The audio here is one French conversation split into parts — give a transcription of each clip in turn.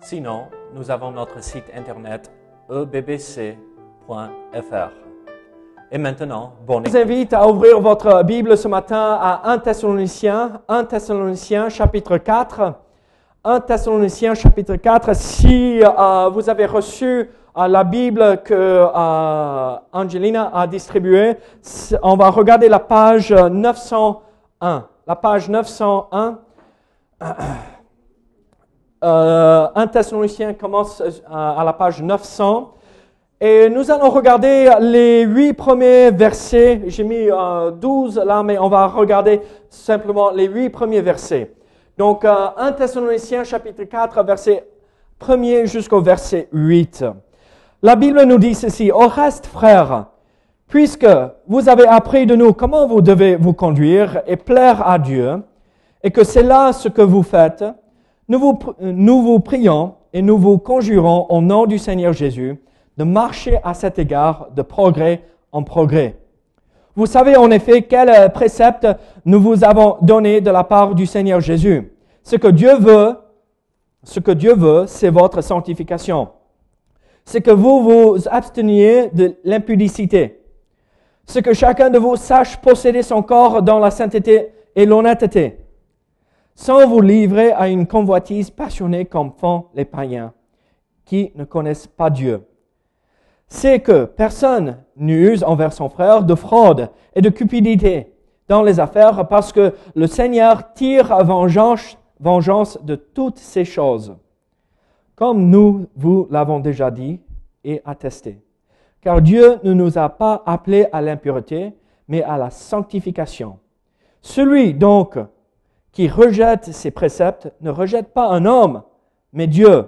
Sinon, nous avons notre site internet ebbc.fr. Et maintenant, bonne Je vous invite à ouvrir votre Bible ce matin à 1 Thessaloniciens, 1 Thessaloniciens chapitre 4. 1 Thessaloniciens chapitre 4. Si euh, vous avez reçu euh, la Bible que euh, Angelina a distribuée, on va regarder la page 901. La page 901. Euh, 1 Thessaloniciens commence euh, à la page 900. Et nous allons regarder les huit premiers versets. J'ai mis euh, 12 là, mais on va regarder simplement les huit premiers versets. Donc, euh, 1 Thessaloniciens chapitre 4, verset 1er jusqu'au verset 8. La Bible nous dit ceci. Au reste, frères, puisque vous avez appris de nous comment vous devez vous conduire et plaire à Dieu, et que c'est là ce que vous faites, nous vous, nous vous prions et nous vous conjurons au nom du Seigneur Jésus de marcher à cet égard de progrès en progrès. Vous savez en effet quel précepte nous vous avons donné de la part du Seigneur Jésus. Ce que Dieu veut, ce que Dieu veut, c'est votre sanctification. C'est que vous vous absteniez de l'impudicité. Ce que chacun de vous sache posséder son corps dans la sainteté et l'honnêteté sans vous livrer à une convoitise passionnée comme font les païens qui ne connaissent pas Dieu. C'est que personne n'use envers son frère de fraude et de cupidité dans les affaires parce que le Seigneur tire vengeance de toutes ces choses, comme nous vous l'avons déjà dit et attesté. Car Dieu ne nous a pas appelés à l'impureté, mais à la sanctification. Celui donc qui rejette ses préceptes ne rejette pas un homme, mais Dieu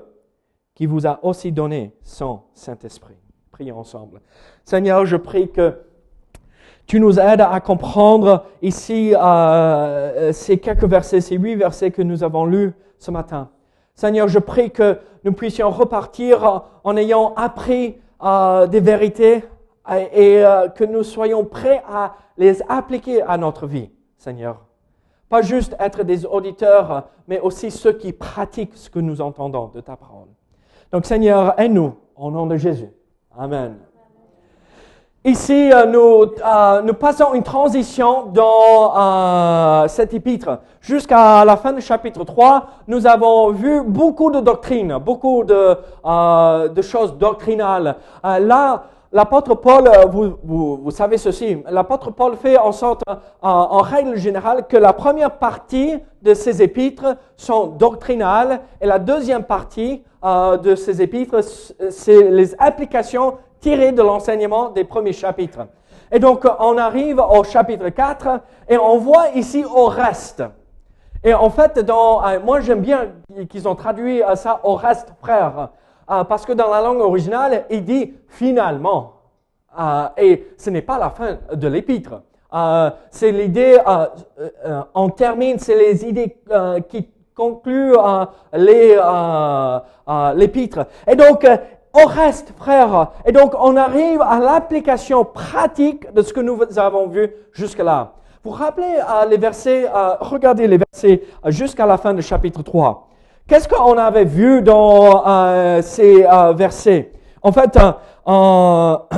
qui vous a aussi donné son Saint-Esprit. Prions ensemble. Seigneur, je prie que tu nous aides à comprendre ici euh, ces quelques versets, ces huit versets que nous avons lus ce matin. Seigneur, je prie que nous puissions repartir en ayant appris euh, des vérités et euh, que nous soyons prêts à les appliquer à notre vie, Seigneur. Pas juste être des auditeurs, mais aussi ceux qui pratiquent ce que nous entendons de ta parole. Donc Seigneur, aide-nous au nom de Jésus. Amen. Ici, euh, nous, euh, nous passons une transition dans euh, cet épître. Jusqu'à la fin du chapitre 3, nous avons vu beaucoup de doctrines, beaucoup de, de choses doctrinales. Là, l'apôtre Paul, euh, vous, savez ceci, l'apôtre Paul fait en sorte, euh, en règle générale, que la première partie de ses épîtres sont doctrinales et la deuxième partie euh, de ses épîtres, c'est les applications tirées de l'enseignement des premiers chapitres. Et donc, on arrive au chapitre 4 et on voit ici au reste. Et en fait, dans, moi j'aime bien qu'ils ont traduit ça au reste, frère. Euh, parce que dans la langue originale, il dit finalement. Euh, et ce n'est pas la fin de l'épître. Euh, c'est l'idée, on termine, c'est les idées qui concluent l'épître. Et donc, au reste, frère, et donc on arrive à l'application pratique de ce que nous avons vu jusque-là. Vous vous rappelez les versets, regardez les versets jusqu'à la fin du chapitre 3. Qu'est-ce qu'on avait vu dans euh, ces euh, versets? En fait, euh, en,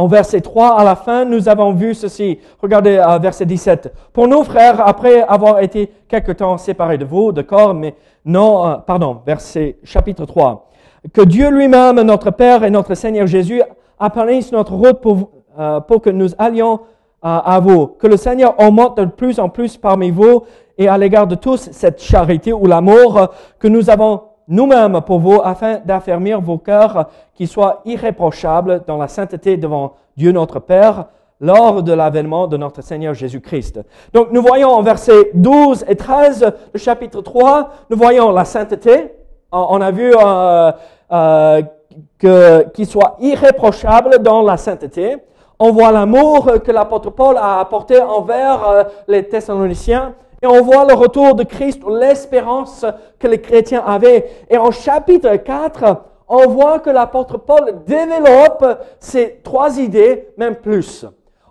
verset 3, à la fin, nous avons vu ceci. Regardez verset 17. Pour nous, frères, après avoir été quelque temps séparés de vous, de corps, mais non, pardon, verset chapitre 3. Que Dieu lui-même, notre Père et notre Seigneur Jésus, aplanisse notre route pour que nous allions à vous. Que le Seigneur augmente de plus en plus parmi vous et à l'égard de tous cette charité ou l'amour que nous avons nous-mêmes pour vous afin d'affermir vos cœurs qui soient irréprochables dans la sainteté devant Dieu notre Père lors de l'avènement de notre Seigneur Jésus-Christ. Donc nous voyons en versets 12 et 13 le chapitre 3, nous voyons la sainteté, on a vu euh, euh, qu'il soit irréprochable dans la sainteté. On voit l'amour que l'apôtre Paul a apporté envers euh, les Thessaloniciens. Et on voit le retour de Christ, l'espérance que les chrétiens avaient. Et en chapitre 4, on voit que l'apôtre Paul développe ces trois idées, même plus.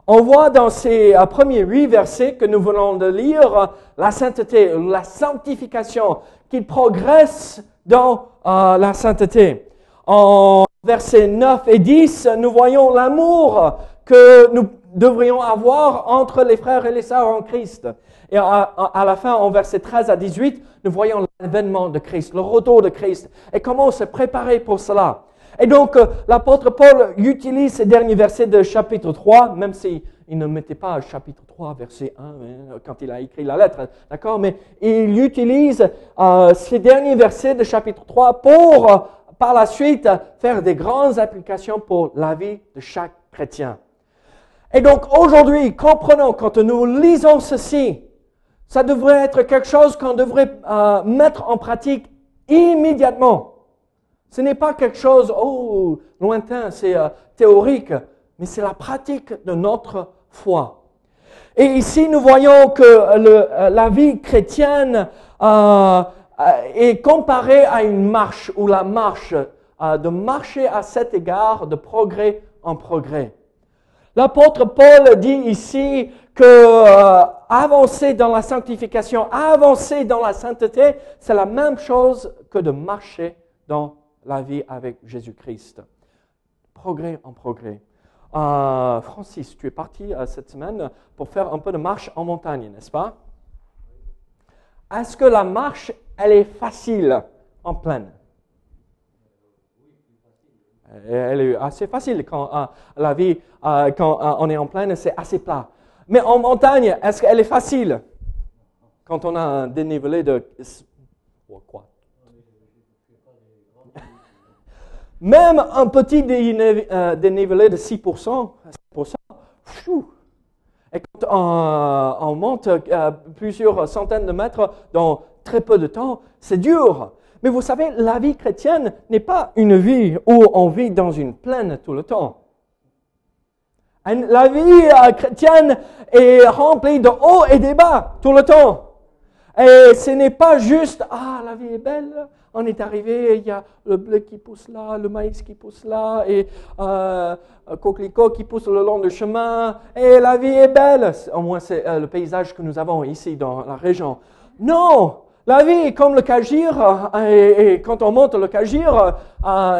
On voit dans ces euh, premiers huit versets que nous venons de lire la sainteté, la sanctification, qu'il progresse dans euh, la sainteté. En versets 9 et 10, nous voyons l'amour que nous devrions avoir entre les frères et les sœurs en Christ. Et à, la fin, en versets 13 à 18, nous voyons l'événement de Christ, le retour de Christ, et comment se préparer pour cela. Et donc, euh, l'apôtre Paul utilise ces derniers versets de chapitre 3, même s'il ne mettait pas chapitre 3, verset 1, hein, quand il a écrit la lettre, d'accord Mais il utilise euh, ces derniers versets de chapitre 3 pour, euh, par la suite, faire des grandes applications pour la vie de chaque chrétien. Et donc, aujourd'hui, comprenons, quand nous lisons ceci, ça devrait être quelque chose qu'on devrait euh, mettre en pratique immédiatement. Ce n'est pas quelque chose, oh, lointain, c'est euh, théorique, mais c'est la pratique de notre foi. Et ici, nous voyons que le, euh, la vie chrétienne est comparée à une marche, ou la marche, de marcher à cet égard de progrès en progrès. L'apôtre Paul dit ici que euh, avancer dans la sanctification, avancer dans la sainteté, c'est la même chose que de marcher dans la vie avec Jésus-Christ. Progrès en progrès. Euh, Francis, tu es parti euh, cette semaine pour faire un peu de marche en montagne, n'est-ce pas? Est-ce que la marche, elle est facile en pleine? Elle est assez facile quand la vie, quand on est en pleine, c'est assez plat. Mais en montagne, est-ce qu'elle est facile? Quand on a un dénivelé de... Quoi? Même un petit euh, dénivelé de 6%, 6% et quand on, monte euh, plusieurs centaines de mètres dans très peu de temps, c'est dur. Mais vous savez, la vie chrétienne n'est pas une vie où on vit dans une plaine tout le temps. La vie euh, chrétienne est remplie de hauts et de bas tout le temps. Et ce n'est pas juste, ah, la vie est belle, on est arrivé, il y a le blé qui pousse là, le maïs qui pousse là, et euh, un coquelicot qui pousse le long du chemin, et la vie est belle. Au moins, c'est euh, le paysage que nous avons ici dans la région. Non, la vie est comme le Cagir, et, et quand on monte le Cagir,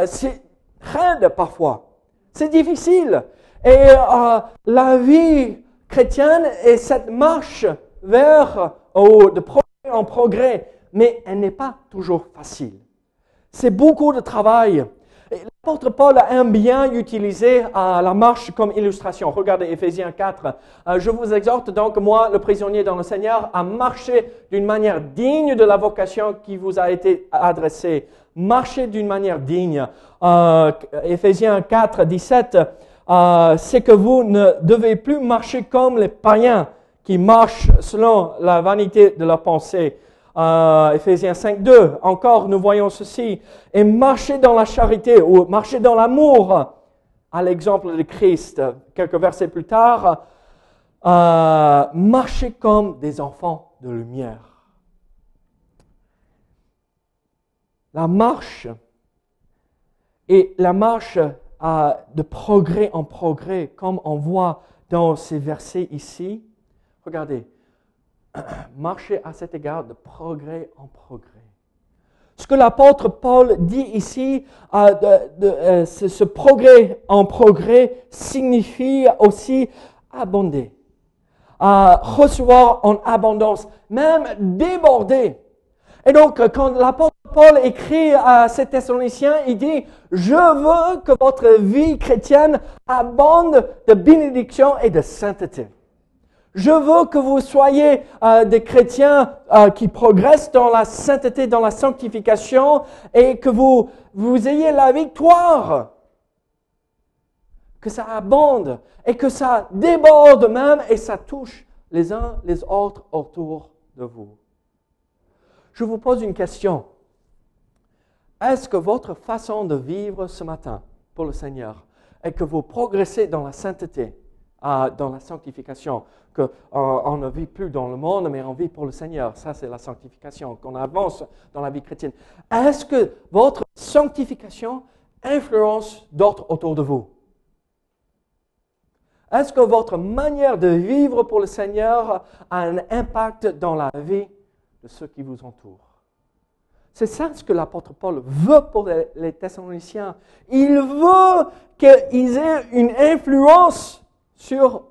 c'est raide parfois. C'est difficile. Et euh, la vie chrétienne est cette marche vers de progrès en progrès, mais elle n'est pas toujours facile. C'est beaucoup de travail. L'apôtre Paul aime bien utiliser euh, la marche comme illustration. Regardez Ephésiens 4. Euh, je vous exhorte donc, moi, le prisonnier dans le Seigneur, à marcher d'une manière digne de la vocation qui vous a été adressée. Marcher d'une manière digne. Ephésiens 4, 17. Euh, c'est que vous ne devez plus marcher comme les païens qui marchent selon la vanité de leur pensée. Euh, Ephésiens 5, 2, encore nous voyons ceci. Et marcher dans la charité ou marcher dans l'amour, à l'exemple de Christ. Quelques versets plus tard, euh, marcher comme des enfants de lumière. La marche et la marche de progrès en progrès, comme on voit dans ces versets ici. Regardez, marcher à cet égard de progrès en progrès. Ce que l'apôtre Paul dit ici, euh, euh, ce, progrès en progrès signifie aussi abonder, recevoir en abondance, même déborder. Et donc, quand l'apôtre Paul écrit à ces Thessaloniciens, il dit, je veux que votre vie chrétienne abonde de bénédiction et de sainteté. Je veux que vous soyez euh, des chrétiens euh, qui progressent dans la sainteté, dans la sanctification, et que vous, vous ayez la victoire. Que ça abonde et que ça déborde même et ça touche les uns les autres autour de vous. Je vous pose une question. Est-ce que votre façon de vivre ce matin pour le Seigneur est que vous progressez dans la sainteté, dans la sanctification, qu'on euh, ne vit plus dans le monde, mais on vit pour le Seigneur. Ça, c'est la sanctification, qu'on avance dans la vie chrétienne. Est-ce que votre sanctification influence d'autres autour de vous? Est-ce que votre manière de vivre pour le Seigneur a un impact dans la vie de ceux qui vous entourent? C'est ça ce que l'apôtre Paul veut pour les Thessaloniciens. Il veut qu'ils aient une influence sur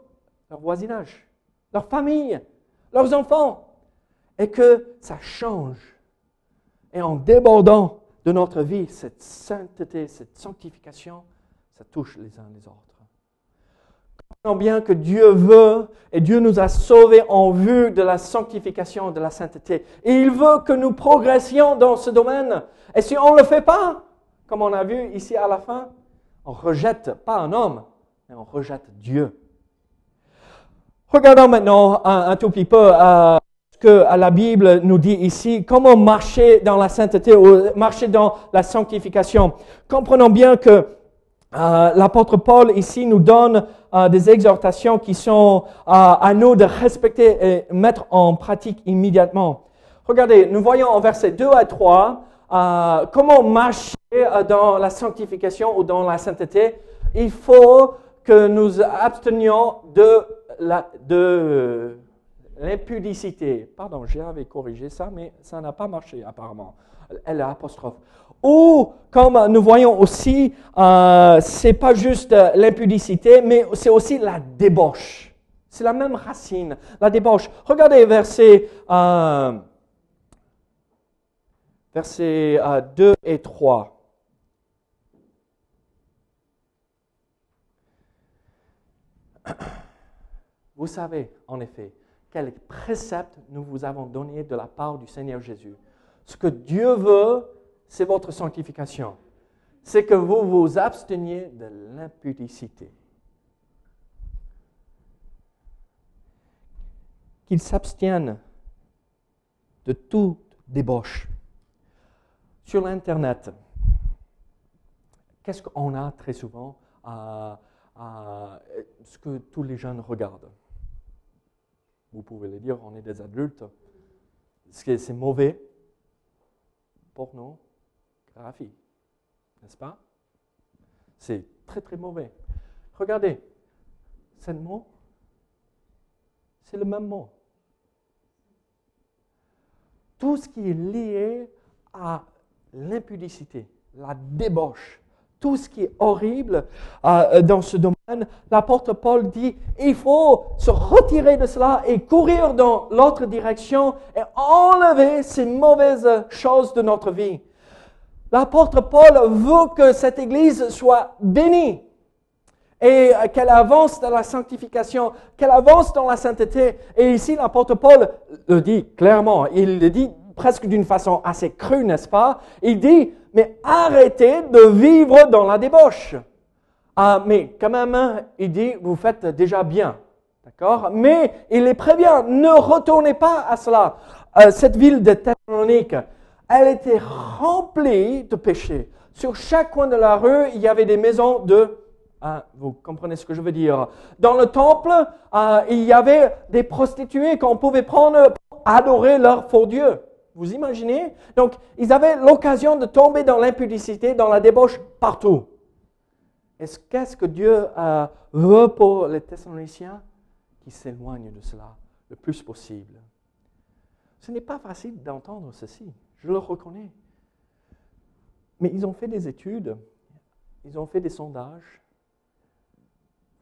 leur voisinage, leur famille, leurs enfants, et que ça change. Et en débordant de notre vie, cette sainteté, cette sanctification, ça touche les uns les autres. Comprenons bien que Dieu veut et Dieu nous a sauvés en vue de la sanctification, de la sainteté. Et il veut que nous progressions dans ce domaine. Et si on ne le fait pas, comme on a vu ici à la fin, on rejette pas un homme, on rejette Dieu. Regardons maintenant un, tout petit peu euh, ce que la Bible nous dit ici, comment marcher dans la sainteté ou marcher dans la sanctification? Comprenons bien que euh, l'apôtre Paul ici nous donne euh, des exhortations qui sont à nous de respecter et mettre en pratique immédiatement. Regardez, nous voyons en versets 2 à 3 comment marcher dans la sanctification ou dans la sainteté. Il faut que nous abstenions de l'impudicité. Pardon, j'avais corrigé ça, mais ça n'a pas marché apparemment. Elle apostrophe. Ou, comme nous voyons aussi, euh, c'est pas juste l'impudicité, mais c'est aussi la débauche. C'est la même racine, la débauche. Regardez verset, euh, versets 2 euh, et 3. Vous savez, en effet, quels préceptes nous vous avons donnés de la part du Seigneur Jésus. Ce que Dieu veut, c'est votre sanctification. C'est que vous vous absteniez de l'impudicité. Qu'ils s'abstiennent de toute débauche. Sur l'Internet, qu'est-ce qu'on a très souvent à, à ce que tous les jeunes regardent vous pouvez le dire, on est des adultes. C'est mauvais. Pornographie. N'est-ce pas? C'est très très mauvais. Regardez, ce mot, c'est le même mot. Tout ce qui est lié à l'impudicité, la débauche, tout ce qui est horrible euh, dans ce domaine, l'apôtre Paul dit, il faut se retirer de cela et courir dans l'autre direction et enlever ces mauvaises choses de notre vie. L'apôtre Paul veut que cette Église soit bénie et qu'elle avance dans la sanctification, qu'elle avance dans la sainteté. Et ici, l'apôtre Paul le dit clairement, il le dit presque d'une façon assez crue, n'est-ce pas? Il dit, mais arrêtez de vivre dans la débauche. Ah, mais quand même, hein, il dit, vous faites déjà bien. D'accord? Mais il les prévient, ne retournez pas à cela. Euh, cette ville de Thessalonique, elle était remplie de péchés. Sur chaque coin de la rue, il y avait des maisons de... Ah, vous comprenez ce que je veux dire Dans le temple, euh, il y avait des prostituées qu'on pouvait prendre pour adorer leur faux Dieu. Vous imaginez? Donc, ils avaient l'occasion de tomber dans l'impudicité, dans la débauche partout. Est-ce qu'est-ce que Dieu veut pour les Thessaloniciens Qui s'éloignent de cela le plus possible? Ce n'est pas facile d'entendre ceci, je le reconnais. Mais ils ont fait des études, ils ont fait des sondages.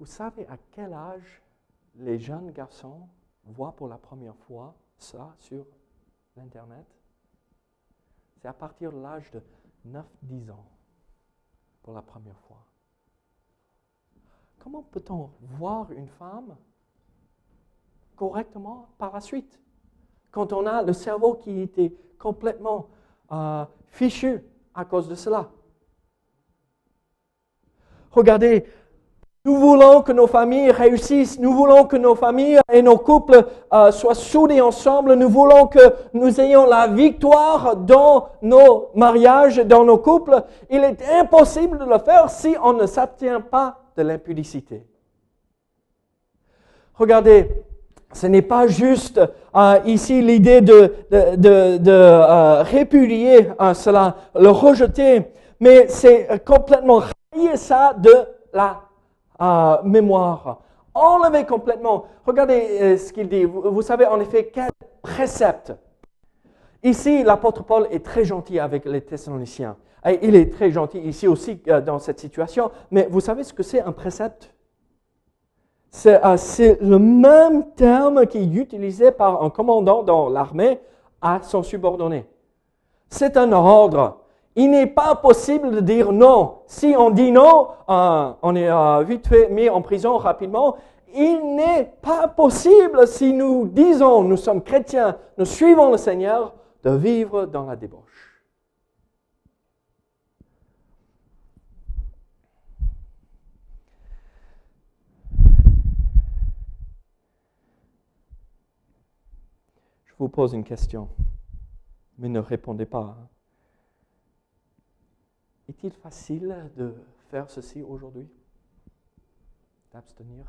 Vous savez à quel âge les jeunes garçons voient pour la première fois ça sur l'Internet, c'est à partir de l'âge de 9-10 ans pour la première fois. Comment peut-on voir une femme correctement par la suite? Quand on a le cerveau qui était complètement euh, fichu à cause de cela Regardez Nous voulons que nos familles réussissent. Nous voulons que nos familles et nos couples euh, soient soudés ensemble. Nous voulons que nous ayons la victoire dans nos mariages, dans nos couples. Il est impossible de le faire si on ne s'abstient pas de l'impudicité. Regardez, ce n'est pas juste euh, ici l'idée de, de, de, euh, répudier cela, le rejeter, mais c'est complètement rayer ça de la mémoire. Enlever complètement. Regardez euh, ce qu'il dit. Vous, savez en effet quel précepte. Ici, l'apôtre Paul est très gentil avec les Thessaloniciens. Il est très gentil ici aussi euh, dans cette situation. Mais vous savez ce que c'est un précepte? Euh, C'est le même terme qui est utilisé par un commandant dans l'armée à son subordonné. C'est un ordre. Il n'est pas possible de dire non. Si on dit non, euh, on est euh, vite fait mis en prison rapidement. Il n'est pas possible, si nous disons nous sommes chrétiens, nous suivons le Seigneur, de vivre dans la débauche. Je vous pose une question, mais ne répondez pas. Est-il facile de faire ceci aujourd'hui? D'abstenir?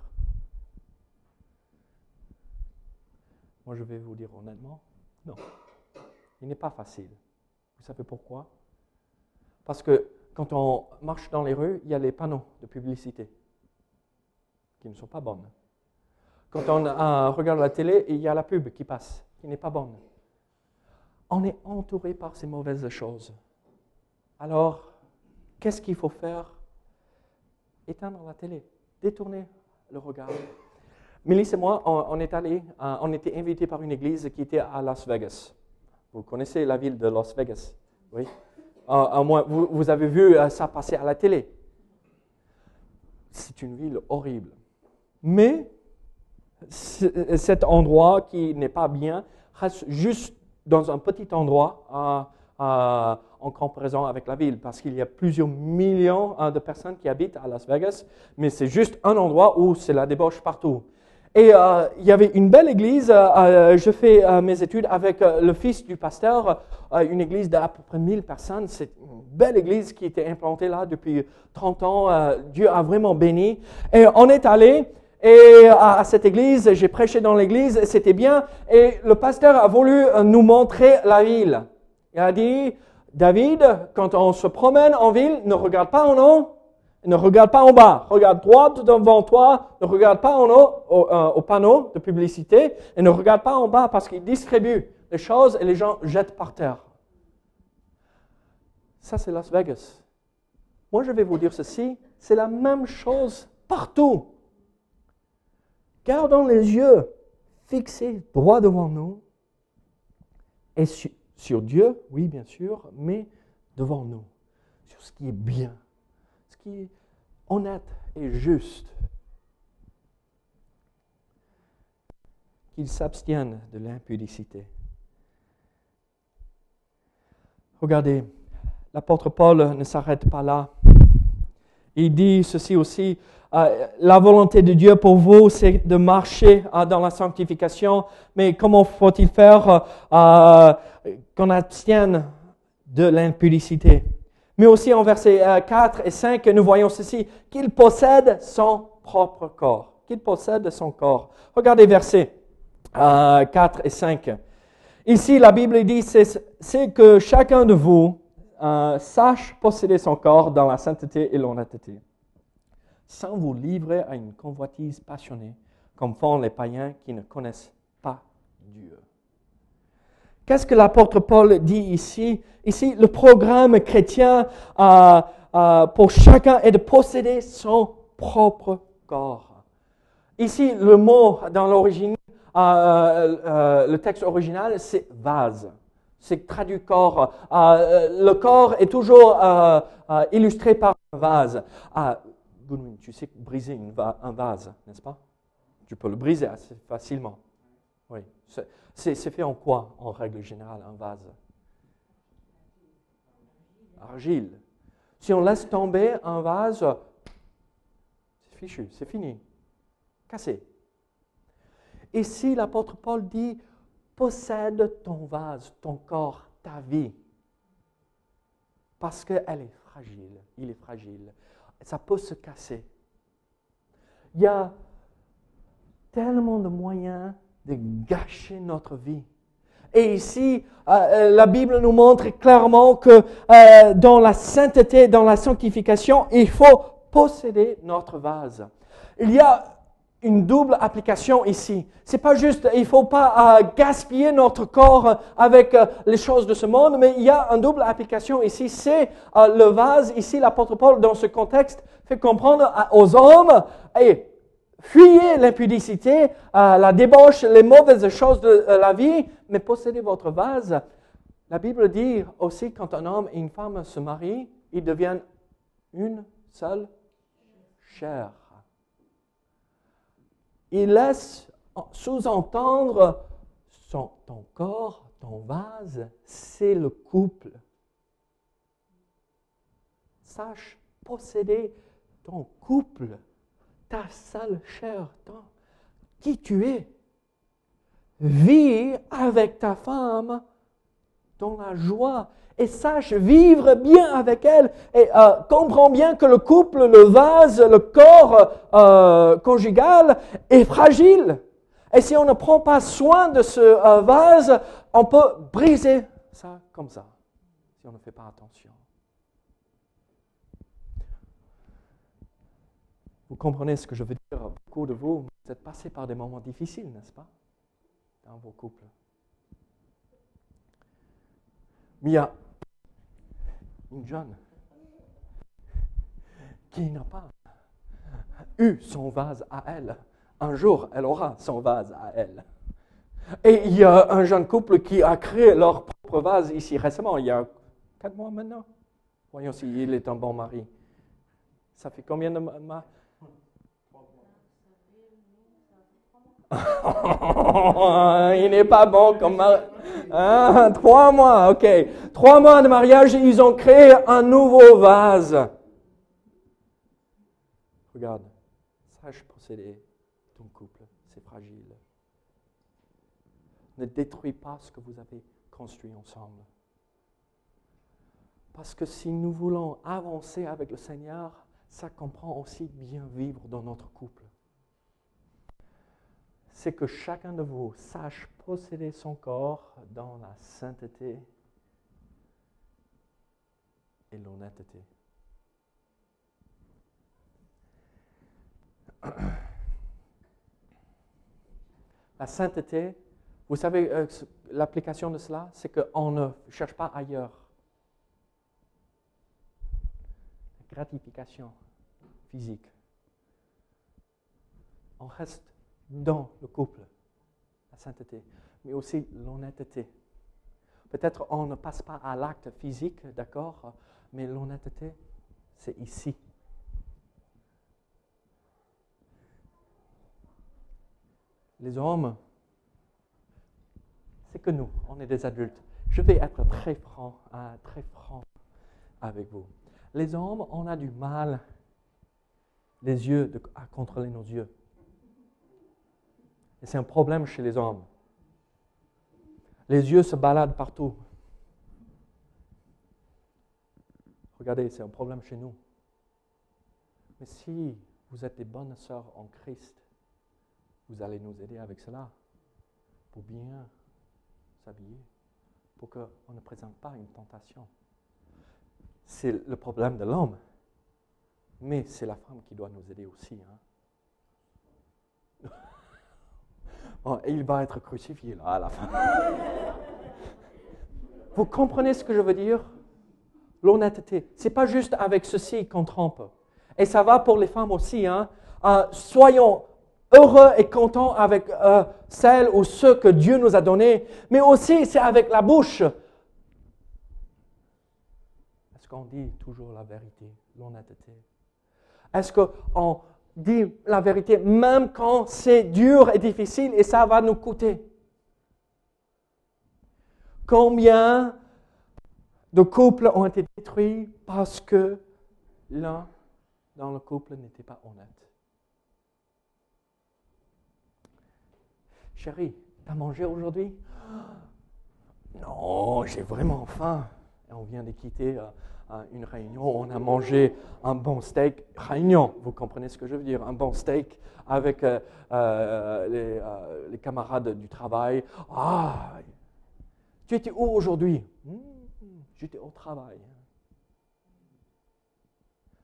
Moi, je vais vous dire honnêtement, non. Il n'est pas facile. Vous savez pourquoi? Parce que quand on marche dans les rues, il y a les panneaux de publicité qui ne sont pas bonnes. Quand on euh, regarde la télé, il y a la pub qui passe, qui n'est pas bonne. On est entouré par ces mauvaises choses. Alors, Qu'est-ce qu'il faut faire? Éteindre la télé, détourner le regard. Mélisse et moi, on, est allé, euh, on était invités par une église qui était à Las Vegas. Vous connaissez la ville de Las Vegas? Oui. Euh, vous, vous, avez vu euh, ça passer à la télé. C'est une ville horrible. Mais cet endroit qui n'est pas bien reste juste dans un petit endroit en comparaison avec la ville, parce qu'il y a plusieurs millions hein, de personnes qui habitent à Las Vegas, mais c'est juste un endroit où c'est la débauche partout. Et euh, il y avait une belle église, euh, euh, je fais mes études avec le fils du pasteur, une église d'à peu près 1000 personnes, c'est une belle église qui était implantée là depuis 30 ans, Dieu a vraiment béni. Et on est allé, et à, cette église, j'ai prêché dans l'église, c'était bien, et le pasteur a voulu nous montrer la ville. Il a dit, David, quand on se promène en ville, ne regarde pas en haut, ne regarde pas en bas, regarde droit devant toi, ne regarde pas en haut euh, au, panneau de publicité et ne regarde pas en bas parce qu'il distribue les choses et les gens jettent par terre. Ça, c'est Las Vegas. Moi, je vais vous dire ceci, c'est la même chose partout. Gardons les yeux fixés droit devant nous et sur Dieu, oui, bien sûr, mais devant nous, sur ce qui est bien, ce qui est honnête et juste. Qu'ils s'abstiennent de l'impudicité. Regardez, l'apôtre Paul ne s'arrête pas là. Il dit ceci aussi, euh, la volonté de Dieu pour vous, c'est de marcher euh, dans la sanctification, mais comment faut-il faire euh, qu'on abstienne de l'impudicité? Mais aussi en versets 4 et 5, nous voyons ceci, qu'il possède son propre corps, qu'il possède son corps. Regardez versets 4 et 5. Ici, la Bible dit, c'est que chacun de vous sache posséder son corps dans la sainteté et l'honnêteté sans vous livrer à une convoitise passionnée, comme font les païens qui ne connaissent pas Dieu. Qu'est-ce que l'apôtre Paul dit ici? Ici, le programme chrétien euh, euh, pour chacun est de posséder son propre corps. Ici, le mot dans l'origine, euh, le texte original, c'est vase. C'est traduit corps. le corps est toujours illustré par un vase tu sais briser un vase, n'est-ce pas? Tu peux le briser assez facilement. Oui. C'est fait en quoi, en règle générale, un vase? Argile. Si on laisse tomber un vase, c'est fichu, c'est fini. Cassé. Ici, l'apôtre Paul dit, possède ton vase, ton corps, ta vie. Parce qu'elle est fragile, il est fragile. Ça peut se casser. Il y a tellement de moyens de gâcher notre vie. Et ici, euh, euh, la Bible nous montre clairement que euh, dans la sainteté, dans la sanctification, il faut posséder notre vase. Il y a une double application ici. C'est pas juste, il faut pas gaspiller notre corps avec les choses de ce monde, mais il y a une double application ici. C'est le vase. Ici, l'apôtre Paul, dans ce contexte, fait comprendre aux hommes, et Fuyez l'impudicité, euh, la débauche, les mauvaises choses de euh, la vie, mais possédez votre vase. La Bible dit aussi quand un homme et une femme se marient, ils deviennent une seule chair. Il laisse sous-entendre ton corps, ton vase, c'est le couple. Sache posséder ton couple ta sale chair, qui tu es. Vis avec ta femme dans la joie et sache vivre bien avec elle et euh, comprends bien que le couple, le vase, le corps euh, conjugal est fragile. Et si on ne prend pas soin de ce euh, vase, on peut briser ça comme ça, si on ne fait pas attention. Vous comprenez ce que je veux dire Beaucoup de vous, vous êtes passés par des moments difficiles, n'est-ce pas Dans vos couples? Il y a une jeune qui n'a pas eu son vase à elle. Un jour, elle aura son vase à elle. Et il y a un jeune couple qui a créé leur propre vase ici récemment, il y a quatre mois maintenant. Voyons s'il est un bon mari. Ça fait combien de mois il n'est pas bon comme hein? trois mois, ok. Trois mois de mariage, ils ont créé un nouveau vase. Regarde, sache posséder ton couple, c'est fragile. Ne détruis pas ce que vous avez construit ensemble. Parce que si nous voulons avancer avec le Seigneur, ça comprend aussi bien vivre dans notre couple c'est que chacun de vous sache posséder son corps dans la sainteté et l'honnêteté. La sainteté, vous savez, euh, l'application de cela, c'est qu'on ne cherche pas ailleurs. gratification physique. On reste dans le couple, la sainteté, mais aussi l'honnêteté. Peut-être on ne passe pas à l'acte physique, d'accord, mais l'honnêteté, c'est ici. Les hommes, c'est que nous, on est des adultes. Je vais être très franc, hein, très franc avec vous. Les hommes, on a du mal, les yeux, à contrôler nos yeux. Et c'est un problème chez les hommes. Les yeux se baladent partout. Regardez, c'est un problème chez nous. Mais si vous êtes des bonnes sœurs en Christ, vous allez nous aider avec cela pour bien s'habiller, pour qu'on ne présente pas une tentation. C'est le problème de l'homme, mais c'est la femme qui doit nous aider aussi. Hein? Oh, il va être crucifié là, à la fin. Vous comprenez ce que je veux dire? L'honnêteté. Ce n'est pas juste avec ceci qu'on trompe. Et ça va pour les femmes aussi. Hein? Euh, soyons heureux et contents avec euh, celles ou ceux que Dieu nous a donnés, mais aussi c'est avec la bouche. Est-ce qu'on dit toujours la vérité, l'honnêteté? Est-ce qu'on dit la vérité, même quand c'est dur et difficile et ça va nous coûter. Combien de couples ont été détruits parce que l'un dans le couple n'était pas honnête? Chérie, t'as mangé aujourd'hui? Non, j'ai vraiment faim. On vient de quitter euh, une réunion, on a mangé un bon steak. Réunion, vous comprenez ce que je veux dire? Un bon steak avec euh, euh, les, les, camarades du travail. Ah, tu étais où aujourd'hui? Hmm, J'étais au travail.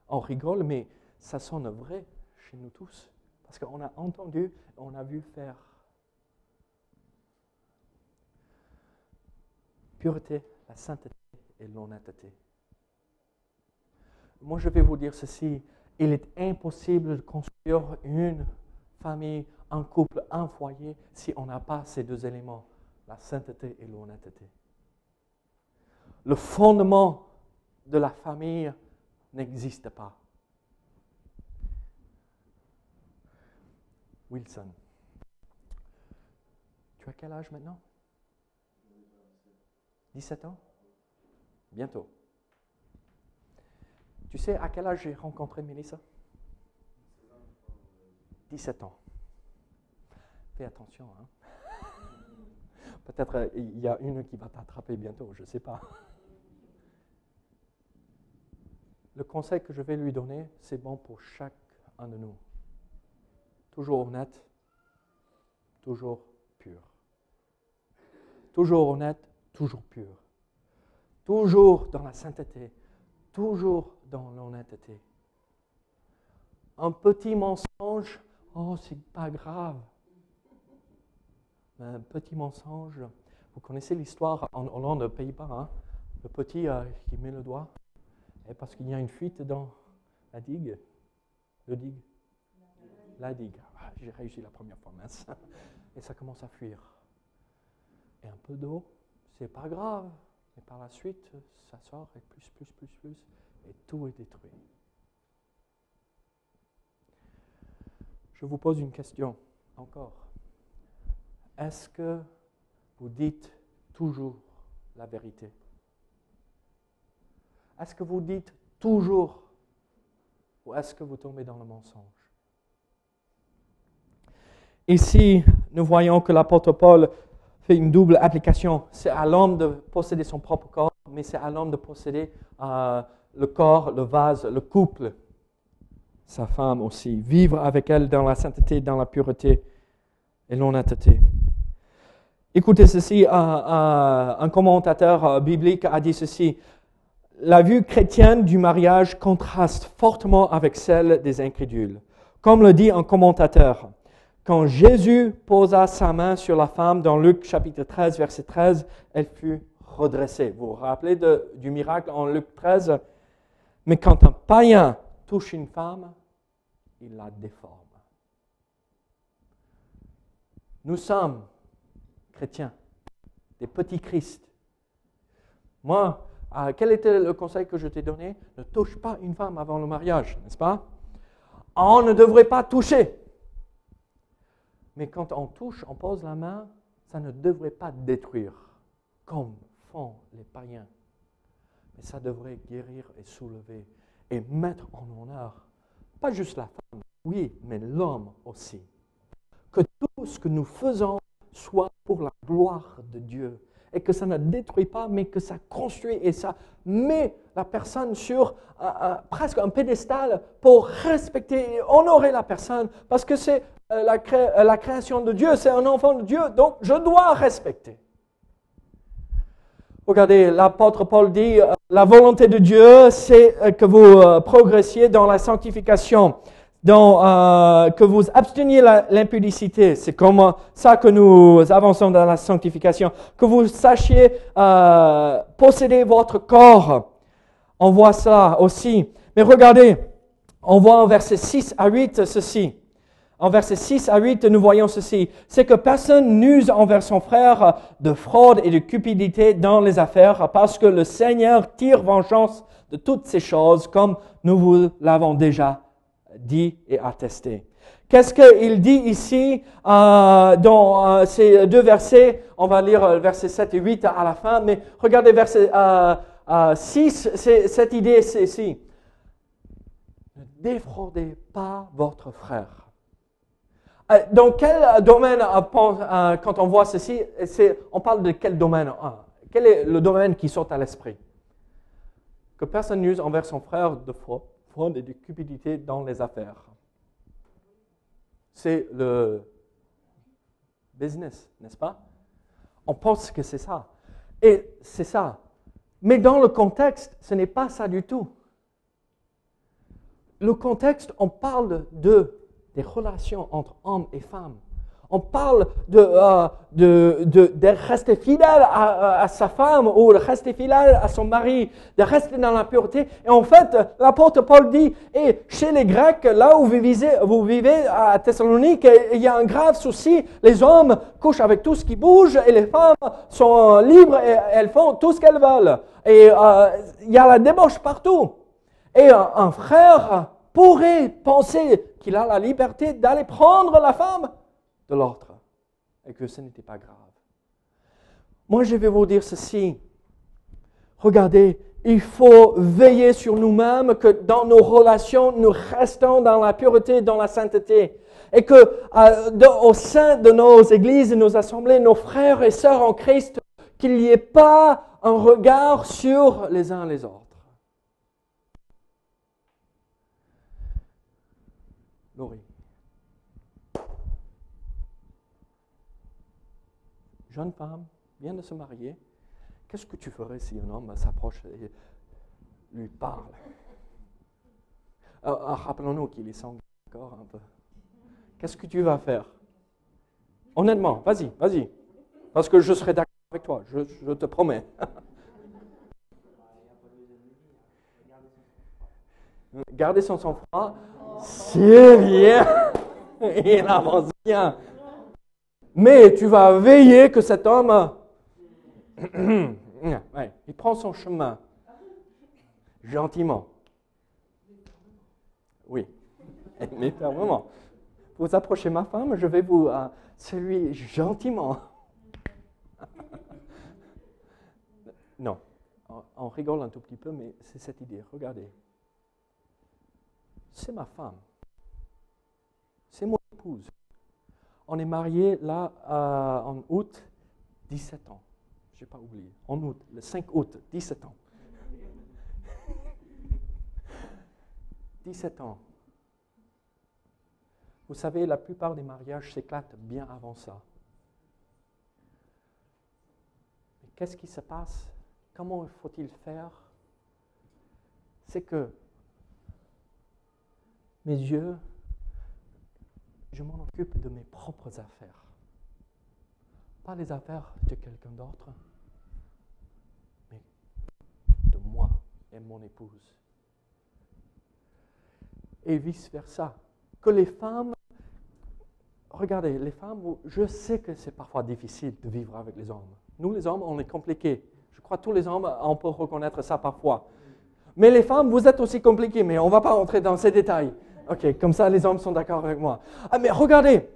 On rigole, mais ça sonne vrai chez nous tous. Parce qu'on a entendu, on a vu faire. Pureté, la sainteté et l'honnêteté. Moi, je vais vous dire ceci. Il est impossible de construire une famille, un couple, un foyer si on n'a pas ces deux éléments, la sainteté et l'honnêteté. Le fondement de la famille n'existe pas. Wilson, tu as quel âge maintenant? 17 ans? Bientôt. Tu sais à quel âge j'ai rencontré Mélissa? 17 ans. Fais attention. Hein? Peut-être euh, il y a une qui va t'attraper bientôt, je ne sais pas. Le conseil que je vais lui donner, c'est bon pour chacun de nous. Toujours honnête, toujours pur. Toujours honnête, toujours pur. Toujours dans la sainteté, toujours dans l'honnêteté. Un petit mensonge, oh, c'est pas grave. Un petit mensonge, vous connaissez l'histoire en Hollande, Pays-Bas, hein? le petit euh, qui met le doigt et parce qu'il y a une fuite dans la digue. Le digue La digue. Ah, j'ai réussi la première fois, mince. Et ça commence à fuir. Et un peu d'eau, c'est pas grave. Mais par la suite, ça sort et plus, plus, plus, plus. Et tout est détruit. Je vous pose une question encore. Est-ce que vous dites toujours la vérité? Est-ce que vous dites toujours ou est-ce que vous tombez dans le mensonge? Ici, nous voyons que l'apôtre Paul fait une double application. C'est à l'homme de posséder son propre corps, mais c'est à l'homme de posséder euh, le corps, le vase, le couple, sa femme aussi. Vivre avec elle dans la sainteté, dans la pureté et l'honnêteté. Écoutez ceci, un commentateur euh, biblique a dit ceci la vue chrétienne du mariage contraste fortement avec celle des incrédules. Comme le dit un commentateur, quand Jésus posa sa main sur la femme dans Luc chapitre 13, verset 13, elle fut redressée. Vous vous rappelez du miracle en Luc 13 Mais quand un païen touche une femme, il la déforme. Nous sommes chrétiens, des petits Christ. Moi, ah, quel était le conseil que je t'ai donné? Ne touche pas une femme avant le mariage, n'est-ce pas? On ne devrait pas toucher. Mais quand on touche, on pose la main, ça ne devrait pas détruire, comme font les païens. Mais ça devrait guérir et soulever et mettre en honneur, pas juste la femme, oui, mais l'homme aussi. Que tout ce que nous faisons soit pour la gloire de Dieu et que ça ne détruit pas, mais que ça construit et ça met la personne sur presque un pédestal pour respecter et honorer la personne, parce que c'est euh, euh, la création de Dieu, c'est un enfant de Dieu, donc je dois respecter. Regardez, l'apôtre Paul dit, euh, la volonté de Dieu, c'est que vous progressiez dans la sanctification euh, que vous absteniez l'impudicité. C'est comme ça que nous avançons dans la sanctification. Que vous sachiez euh, posséder votre corps. On voit ça aussi. Mais regardez, on voit en verset 6 à 8 ceci. En verset 6 à 8, nous voyons ceci. C'est que personne n'use envers son frère de fraude et de cupidité dans les affaires parce que le Seigneur tire vengeance de toutes ces choses comme nous vous l'avons déjà dit et attesté. Qu'est-ce qu'il dit ici euh, dans euh, ces deux versets? On va lire euh, versets 7 et 8 à la fin, mais regardez verset 6, cette idée c'est ici. Ne défraudez pas votre frère. Euh, Dans quel domaine, euh, pense- euh, quand on voit ceci, on parle de quel domaine? Euh, Quel est le domaine qui saute à l'esprit? Que personne n'use envers son frère de fraude et de cupidité dans les affaires. C'est le business, n'est-ce pas? On pense que c'est ça. Et c'est ça. Mais dans le contexte, ce n'est pas ça du tout. Le contexte, on parle de, des relations entre hommes et femmes. On parle de, euh, de, de, rester fidèle à, sa femme ou de rester fidèle à son mari, de rester dans la pureté. Et en fait, l'apôtre Paul dit, et chez les Grecs, là où vous vivez, vous vivez à Thessalonique, il y a un grave souci. Les hommes couchent avec tout ce qui bouge et les femmes sont libres et elles font tout ce qu'elles veulent. Et euh, il y a la débauche partout. Et un frère pourrait penser qu'il a la liberté d'aller prendre la femme de l'autre et que ce n'était pas grave. Moi, je vais vous dire ceci. Regardez, il faut veiller sur nous-mêmes que dans nos relations, nous restons dans la pureté, dans la sainteté. Et que euh, au sein de nos églises nos assemblées, nos frères et sœurs en Christ, qu'il n'y ait pas un regard sur les uns les autres. Jeune femme, vient de se marier. Qu'est-ce que tu ferais si un homme s'approche et lui parle? Euh, ah, Rappelons-nous qu'il est sanguin un peu. Qu'est-ce que tu vas faire? Honnêtement, vas-y, vas-y. Parce que je serai d'accord avec toi, je, je te promets. Garder son sang-froid, c'est bien. Il avance bien. Mais tu vas veiller que cet homme, il prend son chemin, gentiment. Oui, mais fermement. Vous approchez ma femme, je vais vous euh, celui gentiment. non, on, on rigole un tout petit peu, mais c'est cette idée. Regardez, c'est ma femme, c'est mon épouse. On est mariés là euh, en août, 17 ans. Je n'ai pas oublié. En août, le 5 août, 17 ans. 17 ans. Vous savez, la plupart des mariages s'éclatent bien avant ça. Mais qu'est-ce qui se passe? Comment faut-il faire? C'est que mes yeux, je m'en occupe de mes propres affaires. Pas les affaires de quelqu'un d'autre, mais de moi et mon épouse. Et vice-versa. Que les femmes, regardez, les femmes, je sais que c'est parfois difficile de vivre avec les hommes. Nous, les hommes, on est compliqués. Je crois que tous les hommes, on peut reconnaître ça parfois. Mais les femmes, vous êtes aussi compliqués, mais on ne va pas entrer dans ces détails. Ok, comme ça, les hommes sont d'accord avec moi. Ah, mais regardez,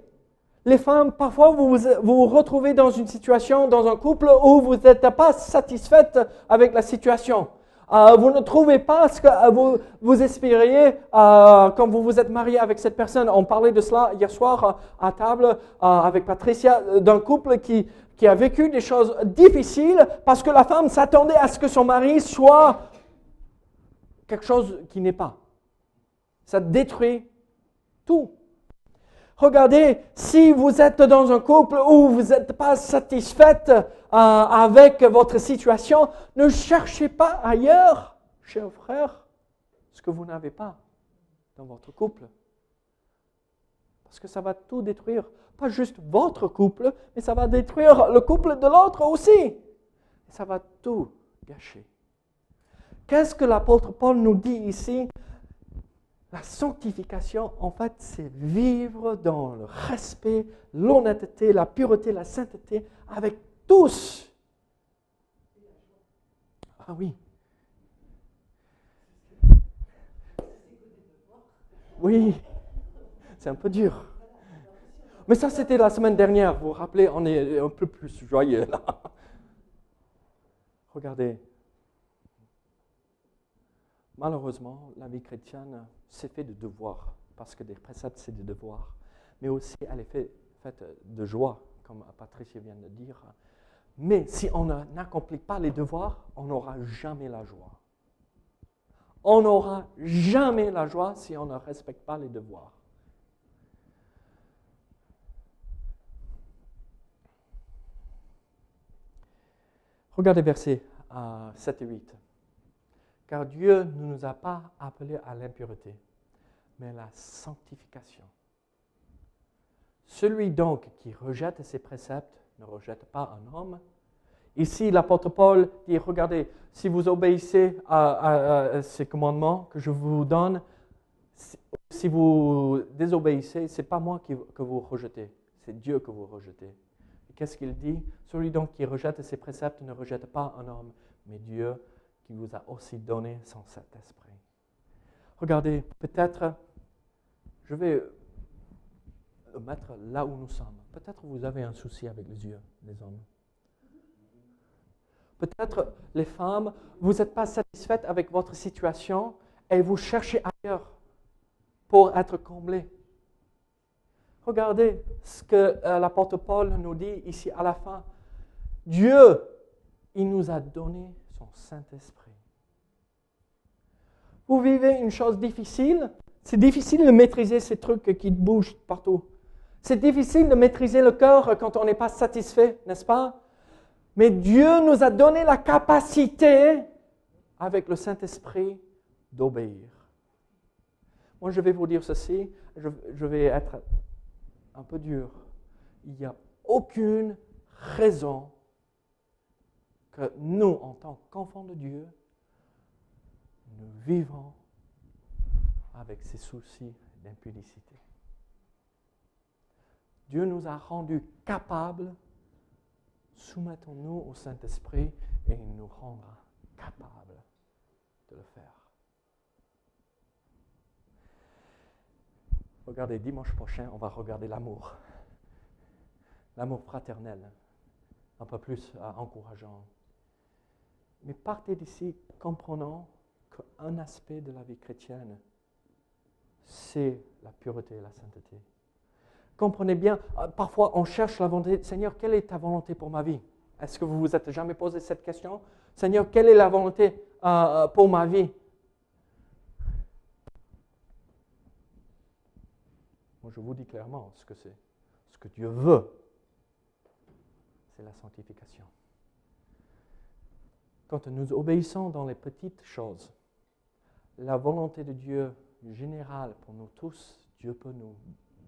les femmes, parfois, vous vous retrouvez dans une situation, dans un couple où vous n'êtes pas satisfaite avec la situation. Euh, vous ne trouvez pas ce que euh, vous, vous espériez euh, quand vous vous êtes marié avec cette personne. On parlait de cela hier soir à table avec Patricia, d'un couple qui, qui a vécu des choses difficiles parce que la femme s'attendait à ce que son mari soit quelque chose qui n'est pas. Ça détruit tout. Regardez, si vous êtes dans un couple où vous n'êtes pas satisfaite euh, avec votre situation, ne cherchez pas ailleurs, cher frère, ce que vous n'avez pas dans votre couple. Parce que ça va tout détruire. Pas juste votre couple, mais ça va détruire le couple de l'autre aussi. Ça va tout gâcher. Qu'est-ce que l'apôtre Paul nous dit ici la sanctification, en fait, c'est vivre dans le respect, l'honnêteté, la pureté, la sainteté avec tous. Ah oui. Oui, c'est un peu dur. Mais ça, c'était la semaine dernière. Vous vous rappelez, on est un peu plus joyeux là. Regardez, Malheureusement, la vie chrétienne, c'est fait de devoirs, parce que des préceptes, c'est des devoirs. mais aussi elle est faite de joie, comme Patricia vient de dire. Mais si on n'accomplit pas les devoirs, on n'aura jamais la joie. On n'aura jamais la joie si on ne respecte pas les devoirs. Regardez versets 7 et 8. Car Dieu ne nous a pas appelés à l'impureté, mais à la sanctification. Celui donc qui rejette ses préceptes ne rejette pas un homme. Ici, l'apôtre Paul dit, regardez, si vous obéissez à, ces commandements que je vous donne, si vous désobéissez, ce n'est pas moi que vous rejetez, c'est Dieu que vous rejetez. Qu'est-ce qu'il dit? Celui donc qui rejette ses préceptes ne rejette pas un homme, mais Dieu qui vous a aussi donné son Saint-Esprit. Regardez, peut-être, je vais le mettre là où nous sommes. Peut-être vous avez un souci avec les yeux, les hommes. Peut-être les femmes, vous n'êtes pas satisfaites avec votre situation et vous cherchez ailleurs pour être comblés. Regardez ce que euh, l'apôtre Paul nous dit ici à la fin. Dieu, il nous a donné Saint-Esprit. Vous vivez une chose difficile, c'est difficile de maîtriser ces trucs qui bougent partout. C'est difficile de maîtriser le cœur quand on n'est pas satisfait, n'est-ce pas? Mais Dieu nous a donné la capacité, avec le Saint-Esprit, d'obéir. Moi, je vais vous dire ceci, je, vais être un peu dur. Il n'y a aucune raison nous, en tant qu'enfants de Dieu, nous vivons avec ces soucis d'impudicité. Dieu nous a rendus capables, soumettons-nous au Saint-Esprit et il nous rendra capables de le faire. Regardez, dimanche prochain, on va regarder l'amour. L'amour fraternel, un peu plus euh, encourageant. Mais partez d'ici comprenant qu'un aspect de la vie chrétienne, c'est la pureté et la sainteté comprenez bien, euh, parfois on cherche la volonté. Seigneur, quelle est ta volonté pour ma vie? Est-ce que vous vous êtes jamais posé cette question? Seigneur, quelle est la volonté euh, euh, pour ma vie? Moi, je vous dis clairement ce que c'est. Ce que Dieu veut, c'est la sanctification. Quand nous obéissons dans les petites choses, la volonté de Dieu générale pour nous tous, Dieu peut nous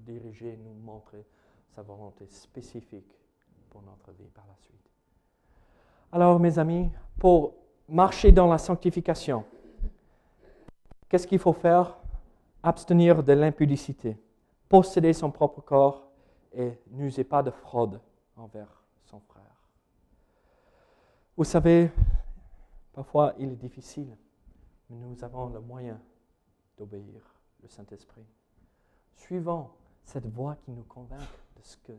diriger, nous montrer sa volonté spécifique pour notre vie par la suite. Alors, mes amis, pour marcher dans la sanctification, qu'est-ce qu'il faut faire? Abstenir de l'impudicité, posséder son propre corps et n'user pas de fraude envers son frère. Vous savez, parfois il est difficile, mais nous avons le moyen d'obéir le Saint-Esprit. Suivons cette voix qui nous convainc de ce qui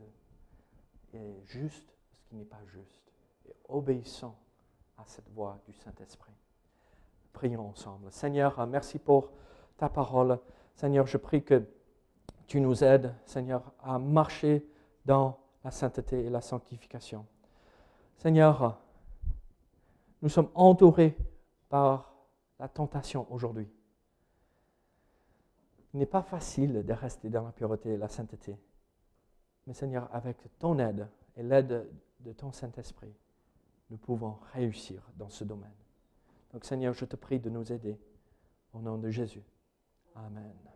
est juste, de ce qui n'est pas juste. Et obéissons à cette voix du Saint-Esprit. Prions ensemble. Seigneur, merci pour ta parole. Seigneur, je prie que tu nous aides, Seigneur, à marcher dans la sainteté et la sanctification. Seigneur, nous sommes entourés par la tentation aujourd'hui. Il n'est pas facile de rester dans la pureté et la sainteté. Mais Seigneur, avec ton aide et l'aide de ton Saint-Esprit, nous pouvons réussir dans ce domaine. Donc Seigneur, je te prie de nous aider. Au nom de Jésus. Amen.